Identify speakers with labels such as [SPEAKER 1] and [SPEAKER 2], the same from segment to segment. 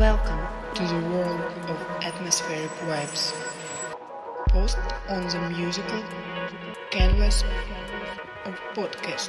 [SPEAKER 1] Welcome to the world of atmospheric vibes. Post on the musical canvas of podcast.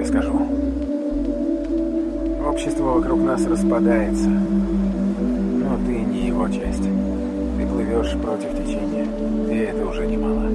[SPEAKER 2] Тебе скажу. Общество вокруг нас распадается. Но ты не его часть. Ты плывешь против течения. И это уже немало.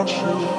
[SPEAKER 3] watching.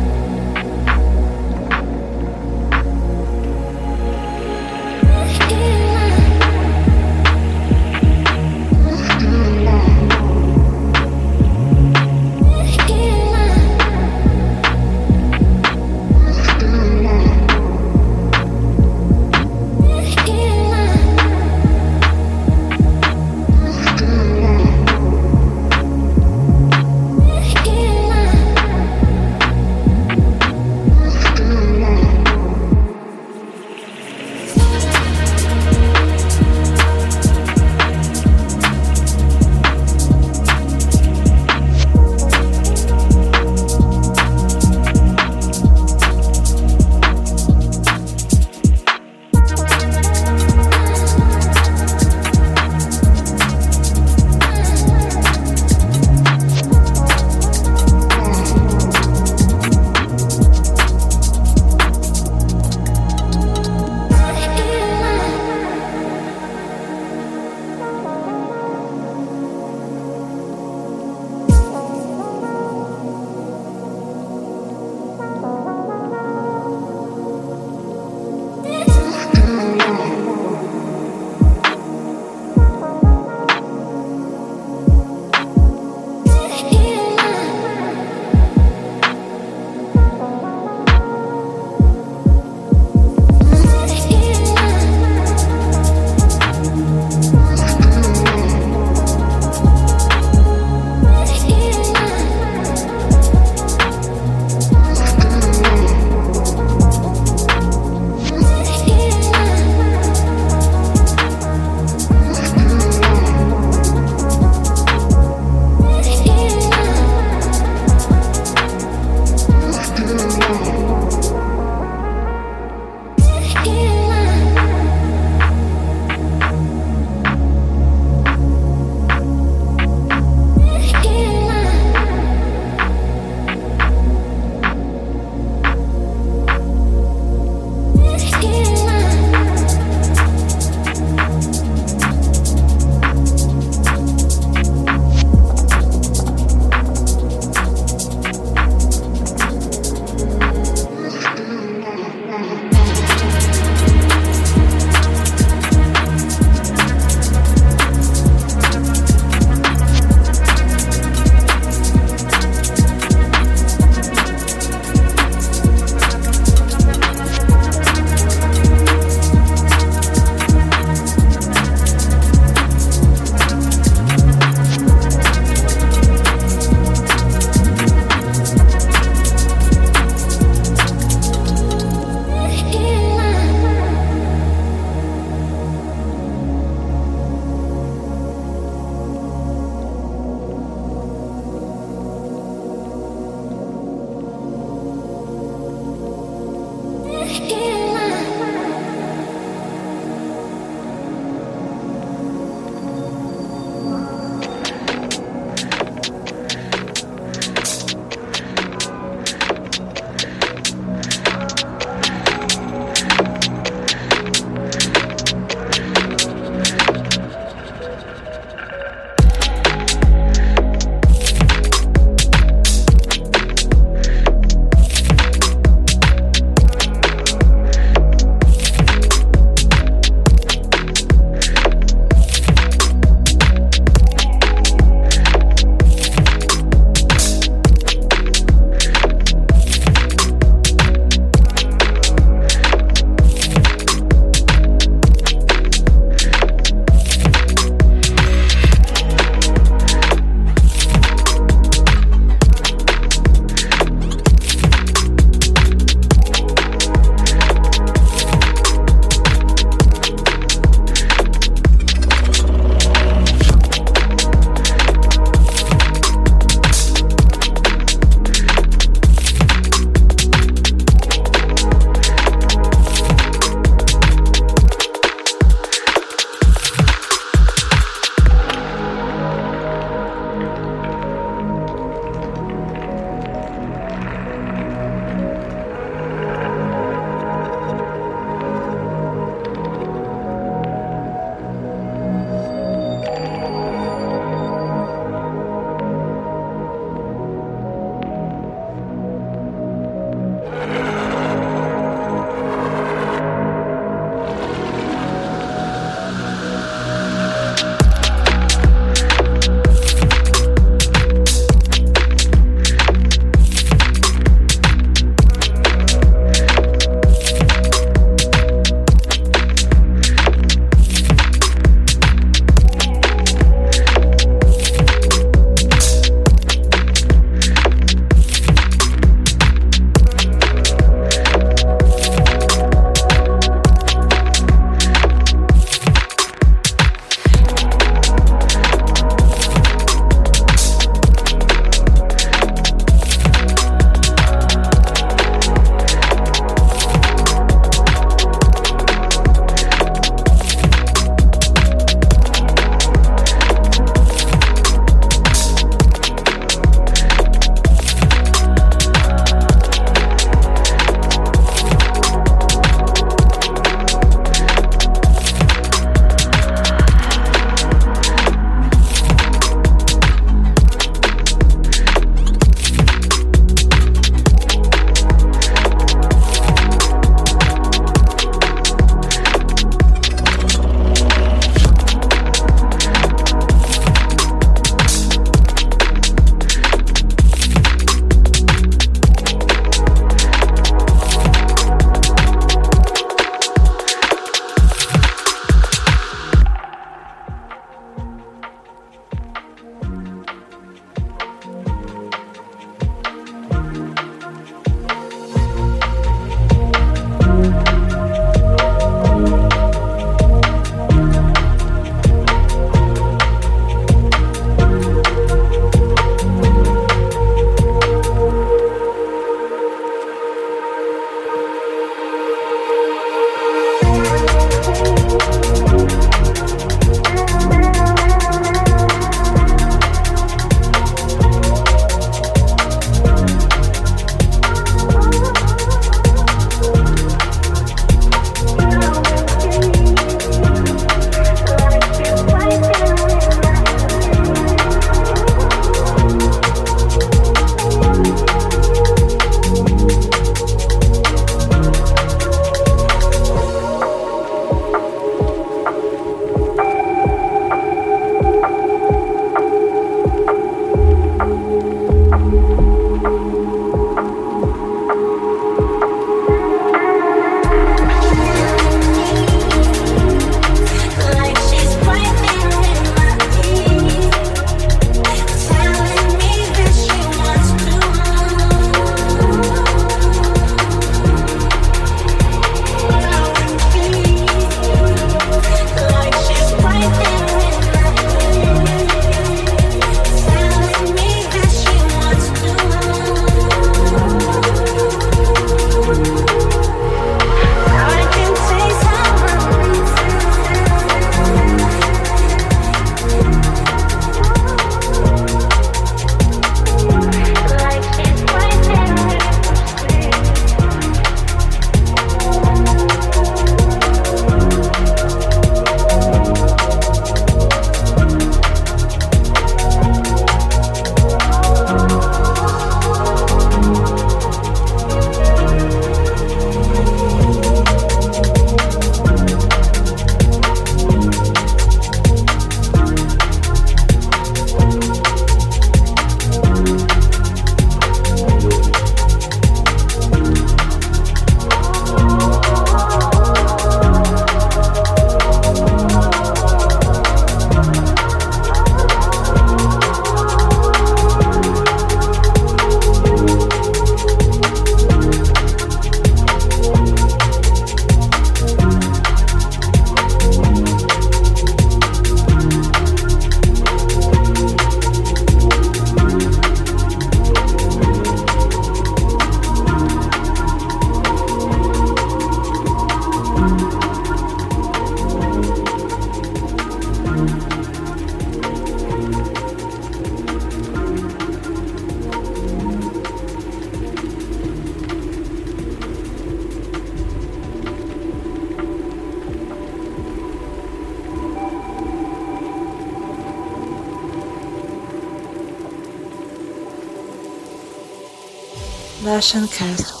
[SPEAKER 4] Session Cast.